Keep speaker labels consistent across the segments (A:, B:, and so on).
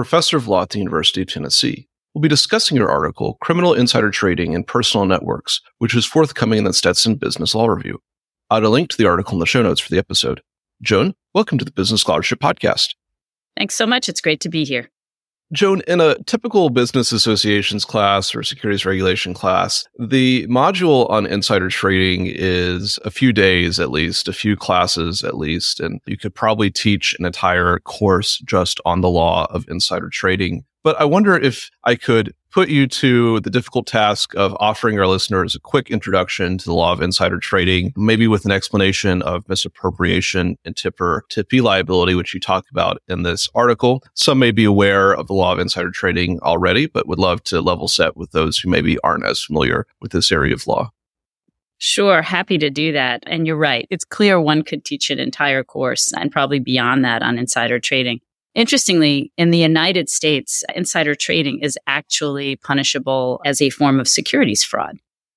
A: professor of law at the University of Tennessee. We'll be discussing your article, Criminal Insider Trading and Personal Networks, which is forthcoming in the Stetson Business Law Review. I'll add a link to the article in the show notes for the episode. Joan, welcome to the Business Scholarship Podcast.
B: Thanks so much. It's great to be here.
A: Joan, in a typical business associations class or securities regulation class, the module on insider trading is a few days at least, a few classes at least, and you could probably teach an entire course just on the law of insider trading. But I wonder if I could put you to the difficult task of offering our listeners a quick introduction to the law of insider trading, maybe with an explanation of misappropriation and tipper tippee liability, which you talk about in this article. Some may be aware of the law of insider trading already, but would love to level set with those who maybe aren't as familiar with this area of law.
B: Sure, happy to do that. And you're right. It's clear one could teach an entire course and probably beyond that on insider trading. Interestingly, in the United States, insider trading is actually punishable as a form of securities fraud,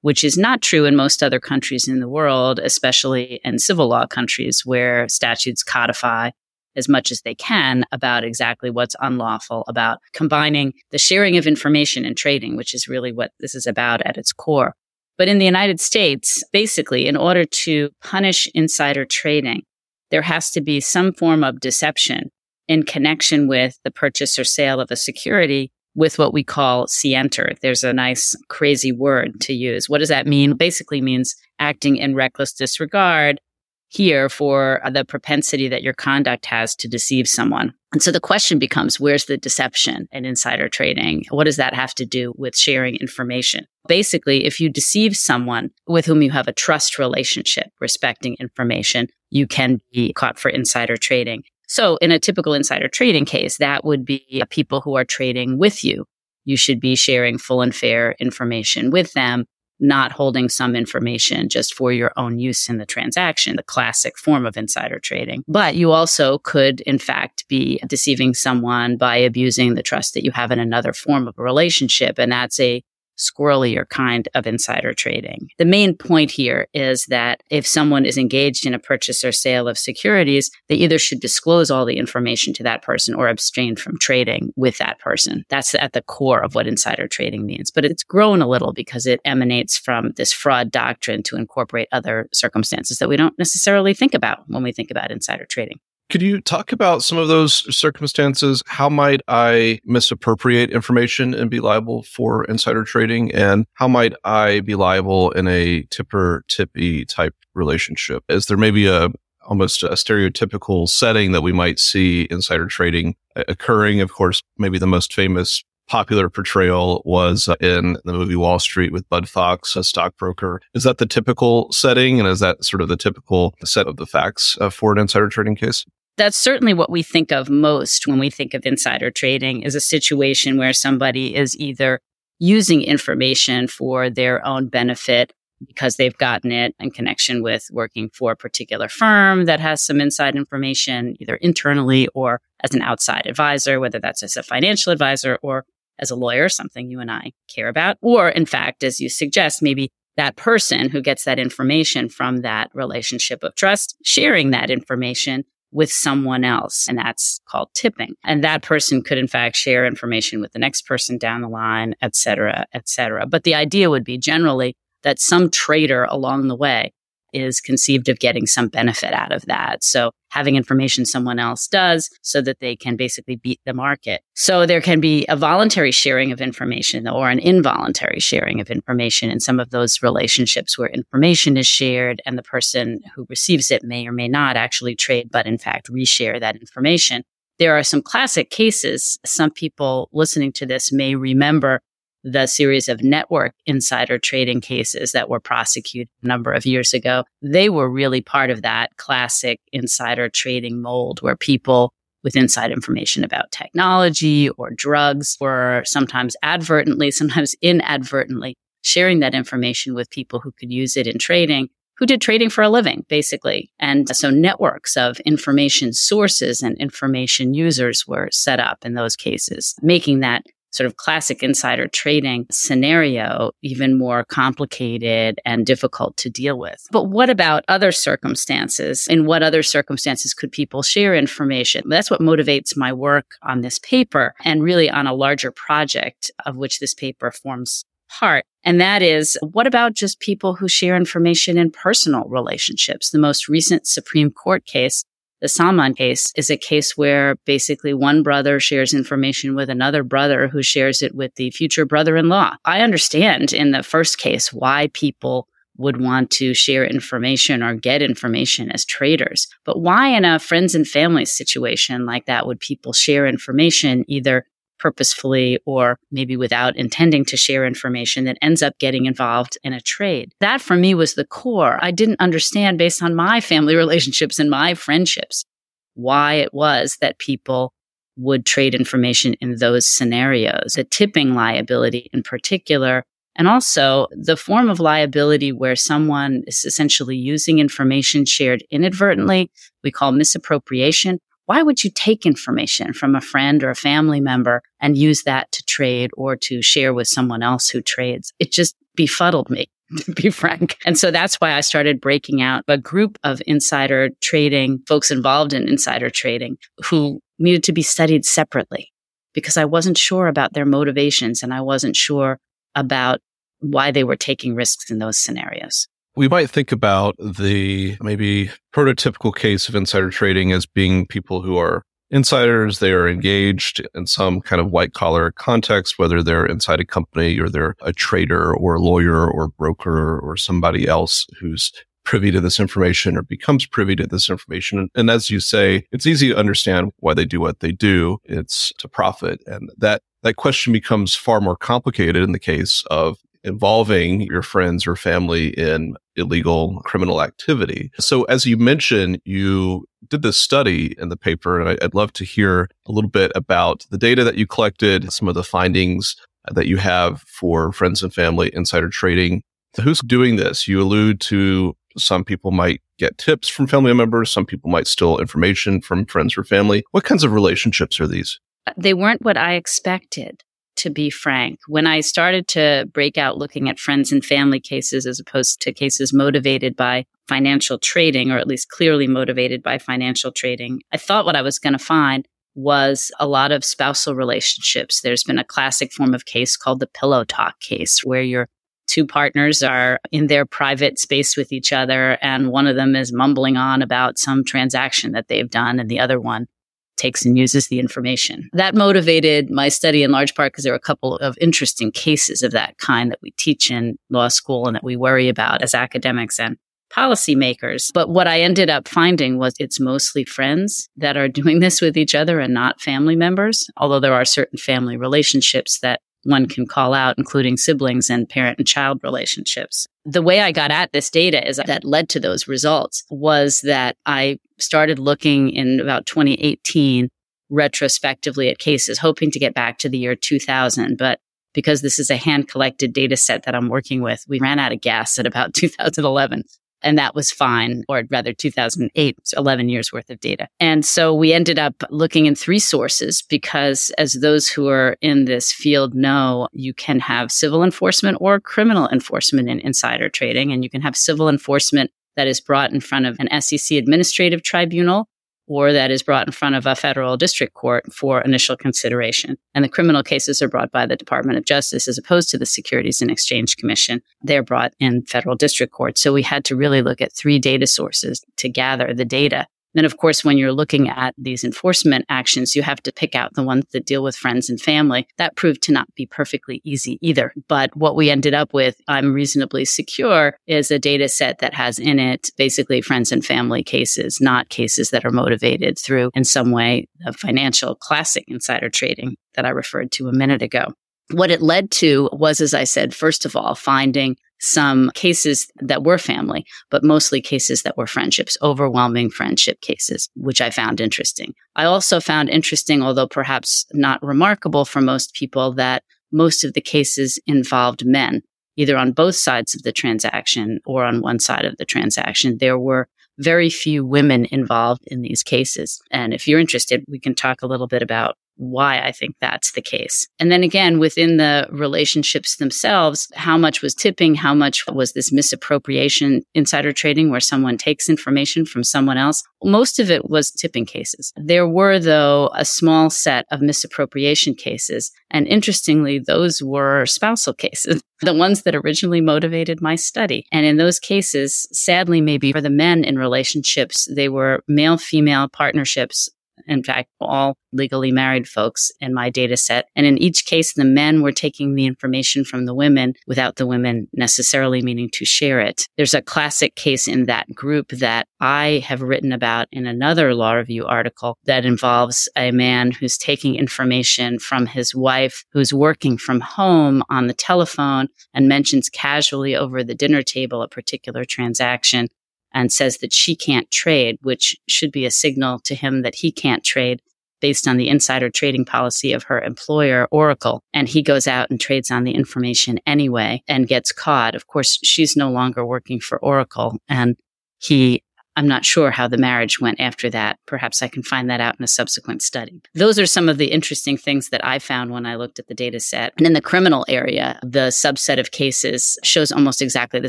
B: which is not true in most other countries in the world, especially in civil law countries where statutes codify as much as they can about exactly what's unlawful about combining the sharing of information and trading, which is really what this is about at its core. But in the United States, basically, in order to punish insider trading, there has to be some form of deception in connection with the purchase or sale of a security with what we call scienter. There's a nice crazy word to use. What does that mean? Basically means acting in reckless disregard here for uh, the propensity that your conduct has to deceive someone. And so the question becomes, where's the deception in insider trading? What does that have to do with sharing information? Basically, if you deceive someone with whom you have a trust relationship respecting information, you can be caught for insider trading. So in a typical insider trading case, that would be uh, people who are trading with you. You should be sharing full and fair information with them, not holding some information just for your own use in the transaction, the classic form of insider trading. But you also could, in fact, be deceiving someone by abusing the trust that you have in another form of a relationship. And that's a squirrelier kind of insider trading. The main point here is that if someone is engaged in a purchase or sale of securities, they either should disclose all the information to that person or abstain from trading with that person. That's at the core of what insider trading means. But it's grown a little because it emanates from this fraud doctrine to incorporate other circumstances that we don't necessarily think about when we think about insider trading.
A: Could you talk about some of those circumstances? How might I misappropriate information and be liable for insider trading? And how might I be liable in a tipper tippee type relationship? Is there maybe a almost a stereotypical setting that we might see insider trading uh, occurring? Of course, maybe the most famous popular portrayal was in the movie Wall Street with Bud Fox, a stockbroker. Is that the typical setting? And is that sort of the typical set of the facts uh, for an insider trading case?
B: That's certainly what we think of most when we think of insider trading is a situation where somebody is either using information for their own benefit because they've gotten it in connection with working for a particular firm that has some inside information, either internally or as an outside advisor, whether that's as a financial advisor or as a lawyer, something you and I care about. Or in fact, as you suggest, maybe that person who gets that information from that relationship of trust, sharing that information with someone else. And that's called tipping. And that person could in fact share information with the next person down the line, et cetera, et cetera. But the idea would be generally that some trader along the way is conceived of getting some benefit out of that. So having information someone else does so that they can basically beat the market. So there can be a voluntary sharing of information or an involuntary sharing of information in some of those relationships where information is shared and the person who receives it may or may not actually trade, but in fact reshare that information. There are some classic cases. Some people listening to this may remember the series of network insider trading cases that were prosecuted a number of years ago, they were really part of that classic insider trading mold where people with inside information about technology or drugs, were sometimes advertently, sometimes inadvertently sharing that information with people who could use it in trading who did trading for a living, basically. And so networks of information sources and information users were set up in those cases, making that sort of classic insider trading scenario even more complicated and difficult to deal with. But what about other circumstances? In what other circumstances could people share information? That's what motivates my work on this paper and really on a larger project of which this paper forms part. And that is, what about just people who share information in personal relationships? The most recent Supreme Court case, the Salman case, is a case where basically one brother shares information with another brother who shares it with the future brother in law. I understand in the first case why people would want to share information or get information as traders. But why in a friends and family situation like that would people share information either purposefully or maybe without intending to share information that ends up getting involved in a trade. That for me was the core. I didn't understand based on my family relationships and my friendships why it was that people would trade information in those scenarios, the tipping liability in particular, and also the form of liability where someone is essentially using information shared inadvertently, we call misappropriation, why would you take information from a friend or a family member and use that to trade or to share with someone else who trades? It just befuddled me, to be frank. And so that's why I started breaking out a group of insider trading folks involved in insider trading who needed to be studied separately because I wasn't sure about their motivations and I wasn't sure about why they were taking risks in those scenarios.
A: We might think about the maybe prototypical case of insider trading as being people who are insiders. They are engaged in some kind of white collar context, whether they're inside a company or they're a trader or a lawyer or broker or somebody else who's privy to this information or becomes privy to this information. And as you say, it's easy to understand why they do what they do. It's to profit. And that, that question becomes far more complicated in the case of involving your friends or family in illegal criminal activity. So, as you mentioned, you did this study in the paper, and I'd love to hear a little bit about the data that you collected, some of the findings that you have for friends and family insider trading. Who's doing this? You allude to some people might get tips from family members, some people might steal information from friends or family. What kinds of relationships are these?
B: Uh, they weren't what I expected to be frank. When I started to break out looking at friends and family cases as opposed to cases motivated by financial trading, or at least clearly motivated by financial trading, I thought what I was going to find was a lot of spousal relationships. There's been a classic form of case called the pillow talk case, where your two partners are in their private space with each other, and one of them is mumbling on about some transaction that they've done, and the other one takes and uses the information. That motivated my study in large part because there are a couple of interesting cases of that kind that we teach in law school and that we worry about as academics and policymakers. But what I ended up finding was it's mostly friends that are doing this with each other and not family members, although there are certain family relationships that one can call out, including siblings and parent and child relationships. The way I got at this data is that led to those results was that I started looking in about 2018 retrospectively at cases, hoping to get back to the year 2000. But because this is a hand collected data set that I'm working with, we ran out of gas at about 2011 and that was fine, or rather 2008, 11 years worth of data. And so we ended up looking in three sources because, as those who are in this field know, you can have civil enforcement or criminal enforcement in insider trading, and you can have civil enforcement that is brought in front of an SEC administrative tribunal or that is brought in front of a federal district court for initial consideration. And the criminal cases are brought by the Department of Justice as opposed to the Securities and Exchange Commission. They're brought in federal district court. So we had to really look at three data sources to gather the data then, of course, when you're looking at these enforcement actions, you have to pick out the ones that deal with friends and family. That proved to not be perfectly easy either. But what we ended up with, I'm reasonably secure, is a data set that has in it basically friends and family cases, not cases that are motivated through, in some way, the financial classic insider trading that I referred to a minute ago. What it led to was, as I said, first of all, finding some cases that were family, but mostly cases that were friendships, overwhelming friendship cases, which I found interesting. I also found interesting, although perhaps not remarkable for most people, that most of the cases involved men, either on both sides of the transaction or on one side of the transaction. There were very few women involved in these cases. And if you're interested, we can talk a little bit about why I think that's the case. And then again, within the relationships themselves, how much was tipping? How much was this misappropriation insider trading where someone takes information from someone else? Most of it was tipping cases. There were, though, a small set of misappropriation cases. And interestingly, those were spousal cases, the ones that originally motivated my study. And in those cases, sadly, maybe for the men in relationships, they were male female partnerships in fact, all legally married folks in my data set. And in each case, the men were taking the information from the women without the women necessarily meaning to share it. There's a classic case in that group that I have written about in another law review article that involves a man who's taking information from his wife who's working from home on the telephone and mentions casually over the dinner table a particular transaction and says that she can't trade, which should be a signal to him that he can't trade based on the insider trading policy of her employer, Oracle. And he goes out and trades on the information anyway and gets caught. Of course, she's no longer working for Oracle and he I'm not sure how the marriage went after that. Perhaps I can find that out in a subsequent study. Those are some of the interesting things that I found when I looked at the data set. And in the criminal area, the subset of cases shows almost exactly the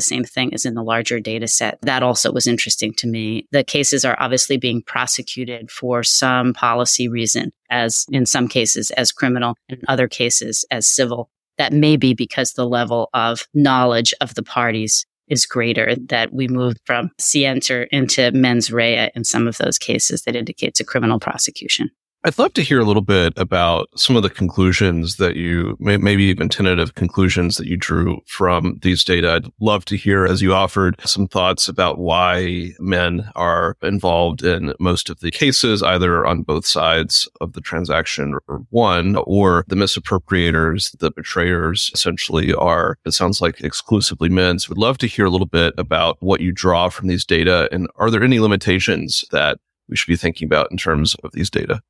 B: same thing as in the larger data set. That also was interesting to me. The cases are obviously being prosecuted for some policy reason, as in some cases as criminal, in other cases as civil. That may be because the level of knowledge of the parties is greater, that we moved from scienter into mens rea in some of those cases that indicates a criminal prosecution.
A: I'd love to hear a little bit about some of the conclusions that you, maybe even tentative conclusions that you drew from these data. I'd love to hear, as you offered, some thoughts about why men are involved in most of the cases, either on both sides of the transaction or one, or the misappropriators, the betrayers essentially are, it sounds like exclusively men. So we'd love to hear a little bit about what you draw from these data. And are there any limitations that we should be thinking about in terms of these data?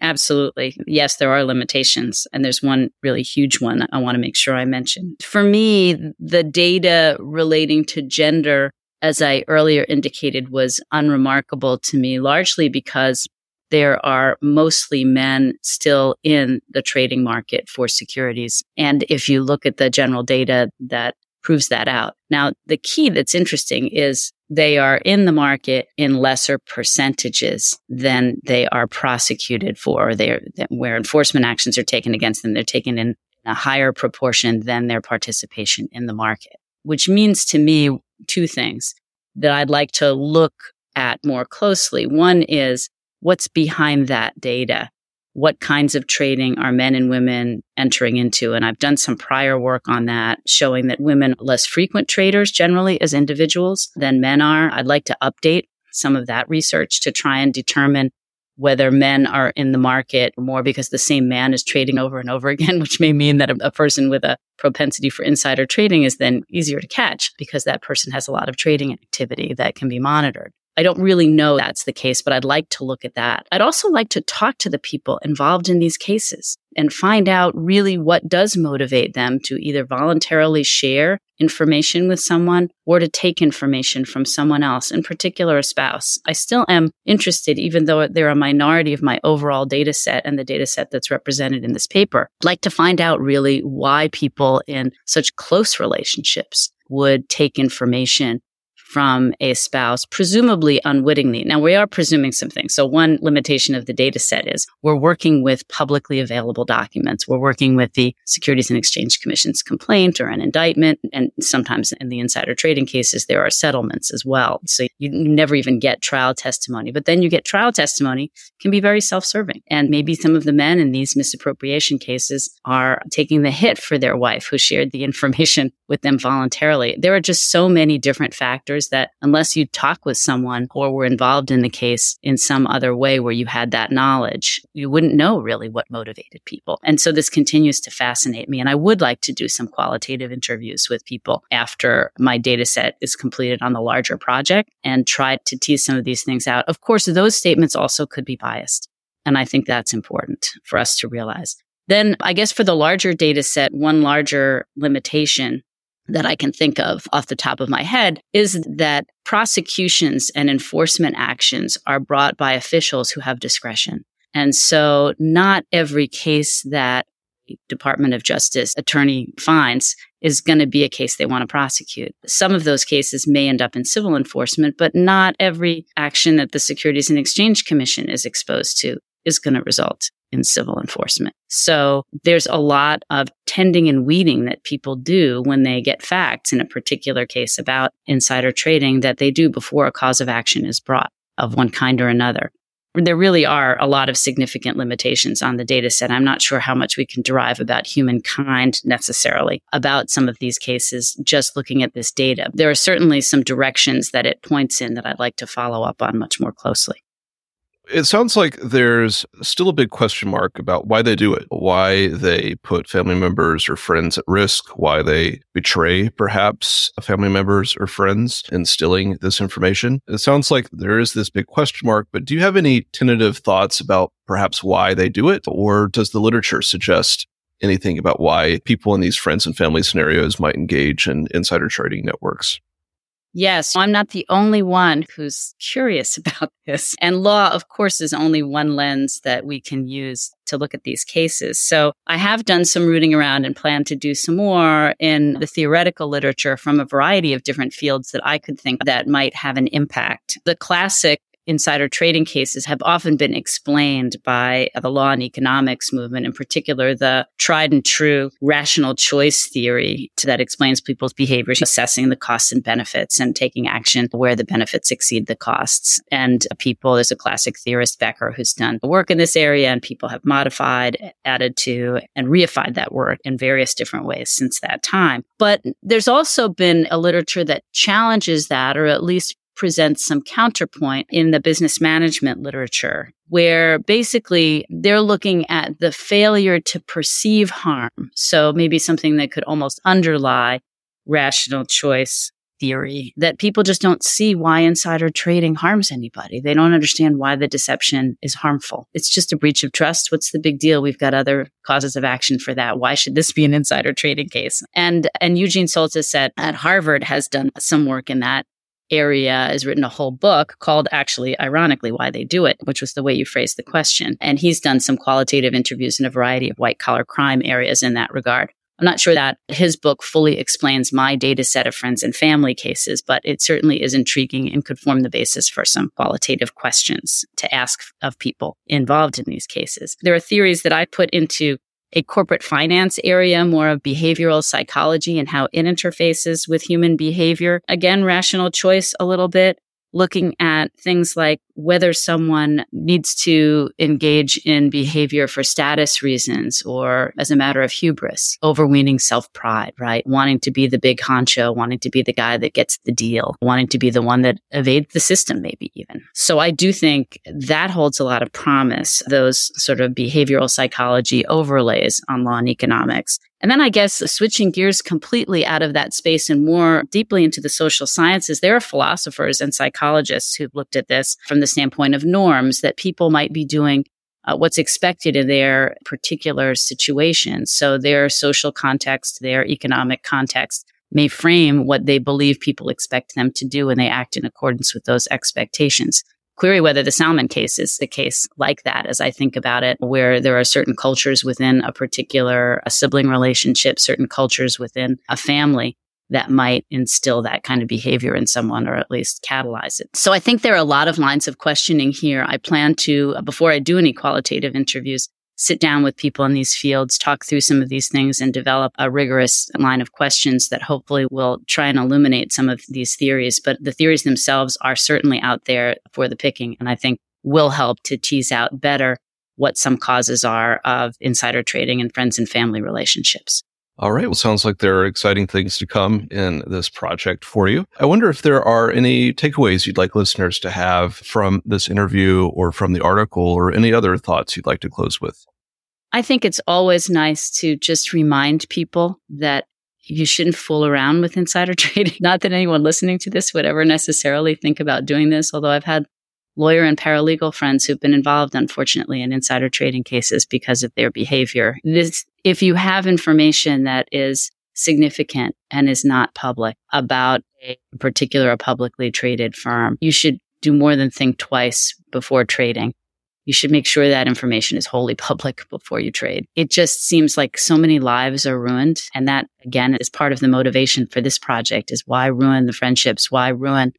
B: Absolutely. Yes, there are limitations. And there's one really huge one I want to make sure I mention. For me, the data relating to gender, as I earlier indicated, was unremarkable to me, largely because there are mostly men still in the trading market for securities. And if you look at the general data that proves that out. Now, the key that's interesting is they are in the market in lesser percentages than they are prosecuted for, or they're, where enforcement actions are taken against them. They're taken in a higher proportion than their participation in the market, which means to me two things that I'd like to look at more closely. One is what's behind that data what kinds of trading are men and women entering into? And I've done some prior work on that, showing that women are less frequent traders generally as individuals than men are. I'd like to update some of that research to try and determine whether men are in the market more because the same man is trading over and over again, which may mean that a, a, person with a propensity for insider trading is then easier to catch because that person has a lot of trading activity that can be monitored. I don't really know that's the case, but I'd like to look at that. I'd also like to talk to the people involved in these cases and find out really what does motivate them to either voluntarily share information with someone or to take information from someone else, in particular a spouse. I still am interested, even though they're a minority of my overall data set and the data set that's represented in this paper. I'd like to find out really why people in such close relationships would take information from a spouse, presumably unwittingly. Now, we are presuming some things. So, one limitation of the data set is we're working with publicly available documents. We're working with the Securities and Exchange Commission's complaint or an indictment. And sometimes in the insider trading cases, there are settlements as well. So, you never even get trial testimony. But then you get trial testimony can be very self serving. And maybe some of the men in these misappropriation cases are taking the hit for their wife who shared the information with them voluntarily. There are just so many different factors answers that unless you talk with someone or were involved in the case in some other way where you had that knowledge, you wouldn't know really what motivated people. And so this continues to fascinate me. And I would like to do some qualitative interviews with people after my data set is completed on the larger project and try to tease some of these things out. Of course, those statements also could be biased. And I think that's important for us to realize. Then I guess for the larger data set, one larger limitation that I can think of off the top of my head is that prosecutions and enforcement actions are brought by officials who have discretion. And so not every case that Department of Justice attorney finds is going to be a case they want to prosecute. Some of those cases may end up in civil enforcement, but not every action that the Securities and Exchange Commission is exposed to is going to result in civil enforcement. So there's a lot of tending and weeding that people do when they get facts in a particular case about insider trading that they do before a cause of action is brought of one kind or another. There really are a lot of significant limitations on the data set. I'm not sure how much we can derive about humankind necessarily about some of these cases just looking at this data. There are certainly some directions that it points in that I'd like to follow up on much more closely.
A: It sounds like there's still a big question mark about why they do it, why they put family members or friends at risk, why they betray perhaps family members or friends instilling this information. It sounds like there is this big question mark, but do you have any tentative thoughts about perhaps why they do it? Or does the literature suggest anything about why people in these friends and family scenarios might engage in insider trading networks?
B: Yes, I'm not the only one who's curious about this. And law, of course, is only one lens that we can use to look at these cases. So I have done some rooting around and plan to do some more in the theoretical literature from a variety of different fields that I could think that might have an impact. The classic insider trading cases have often been explained by the law and economics movement, in particular, the tried and true rational choice theory that explains people's behaviors, assessing the costs and benefits and taking action where the benefits exceed the costs. And people, there's a classic theorist, Becker, who's done work in this area, and people have modified, added to, and reified that work in various different ways since that time. But there's also been a literature that challenges that, or at least presents some counterpoint in the business management literature, where basically they're looking at the failure to perceive harm. So maybe something that could almost underlie rational choice theory that people just don't see why insider trading harms anybody. They don't understand why the deception is harmful. It's just a breach of trust. What's the big deal? We've got other causes of action for that. Why should this be an insider trading case? And and Eugene Soltes at Harvard has done some work in that area has written a whole book called actually ironically why they do it which was the way you phrased the question. And he's done some qualitative interviews in a variety of white collar crime areas in that regard. I'm not sure that his book fully explains my data set of friends and family cases but it certainly is intriguing and could form the basis for some qualitative questions to ask of people involved in these cases. There are theories that i put into a corporate finance area, more of behavioral psychology and how it interfaces with human behavior. Again, rational choice a little bit, looking at things like whether someone needs to engage in behavior for status reasons or as a matter of hubris, overweening self pride, right? Wanting to be the big honcho, wanting to be the guy that gets the deal, wanting to be the one that evades the system, maybe even. So I do think that holds a lot of promise, those sort of behavioral psychology overlays on law and economics. And then I guess switching gears completely out of that space and more deeply into the social sciences, there are philosophers and psychologists who've looked at this from the standpoint of norms that people might be doing uh, what's expected in their particular situation. So their social context, their economic context may frame what they believe people expect them to do and they act in accordance with those expectations. Query whether the Salman case is the case like that as I think about it, where there are certain cultures within a particular a sibling relationship, certain cultures within a family that might instill that kind of behavior in someone or at least catalyze it. So I think there are a lot of lines of questioning here. I plan to, before I do any qualitative interviews, sit down with people in these fields, talk through some of these things and develop a rigorous line of questions that hopefully will try and illuminate some of these theories. But the theories themselves are certainly out there for the picking. And I think will help to tease out better what some causes are of insider trading and friends and family relationships.
A: All right. Well, sounds like there are exciting things to come in this project for you. I wonder if there are any takeaways you'd like listeners to have from this interview or from the article or any other thoughts you'd like to close with.
B: I think it's always nice to just remind people that you shouldn't fool around with insider trading. Not that anyone listening to this would ever necessarily think about doing this, although I've had lawyer and paralegal friends who've been involved, unfortunately, in insider trading cases because of their behavior. This, if you have information that is significant and is not public about a particular or publicly traded firm, you should do more than think twice before trading. You should make sure that information is wholly public before you trade. It just seems like so many lives are ruined. And that again is part of the motivation for this project is why ruin the friendships? Why ruin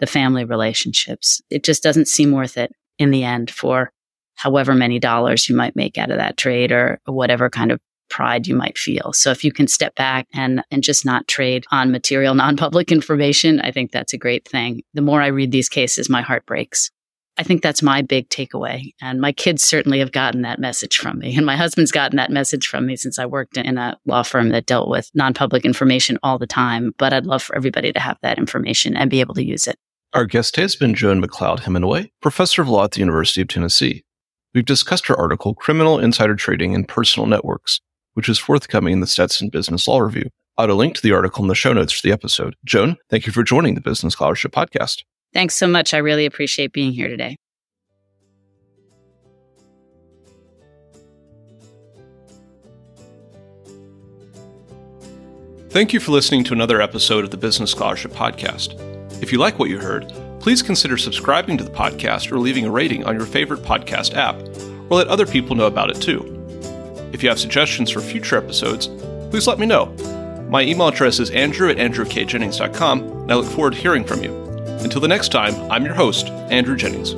B: the family relationships. It just doesn't seem worth it in the end for however many dollars you might make out of that trade or whatever kind of pride you might feel. So if you can step back and, and just not trade on material, non-public information, I think that's a great thing. The more I read these cases, my heart breaks. I think that's my big takeaway. And my kids certainly have gotten that message from me. And my husband's gotten that message from me since I worked in a law firm that dealt with non public information all the time. But I'd love for everybody to have that information and be able to use it.
A: Our guest has been Joan MacLeod Heminway, professor of law at the University of Tennessee. We've discussed her article, Criminal Insider Trading and Personal Networks, which is forthcoming in the Stetson Business Law Review. I'll add a link to the article in the show notes for the episode. Joan, thank you for joining the Business Scholarship Podcast.
B: Thanks so much. I really appreciate being here today.
A: Thank you for listening to another episode of the Business Scholarship Podcast. If you like what you heard, please consider subscribing to the podcast or leaving a rating on your favorite podcast app, or let other people know about it too. If you have suggestions for future episodes, please let me know. My email address is andrew at andrewkjennings.com, and I look forward to hearing from you. Until the next time, I'm your host, Andrew Jennings.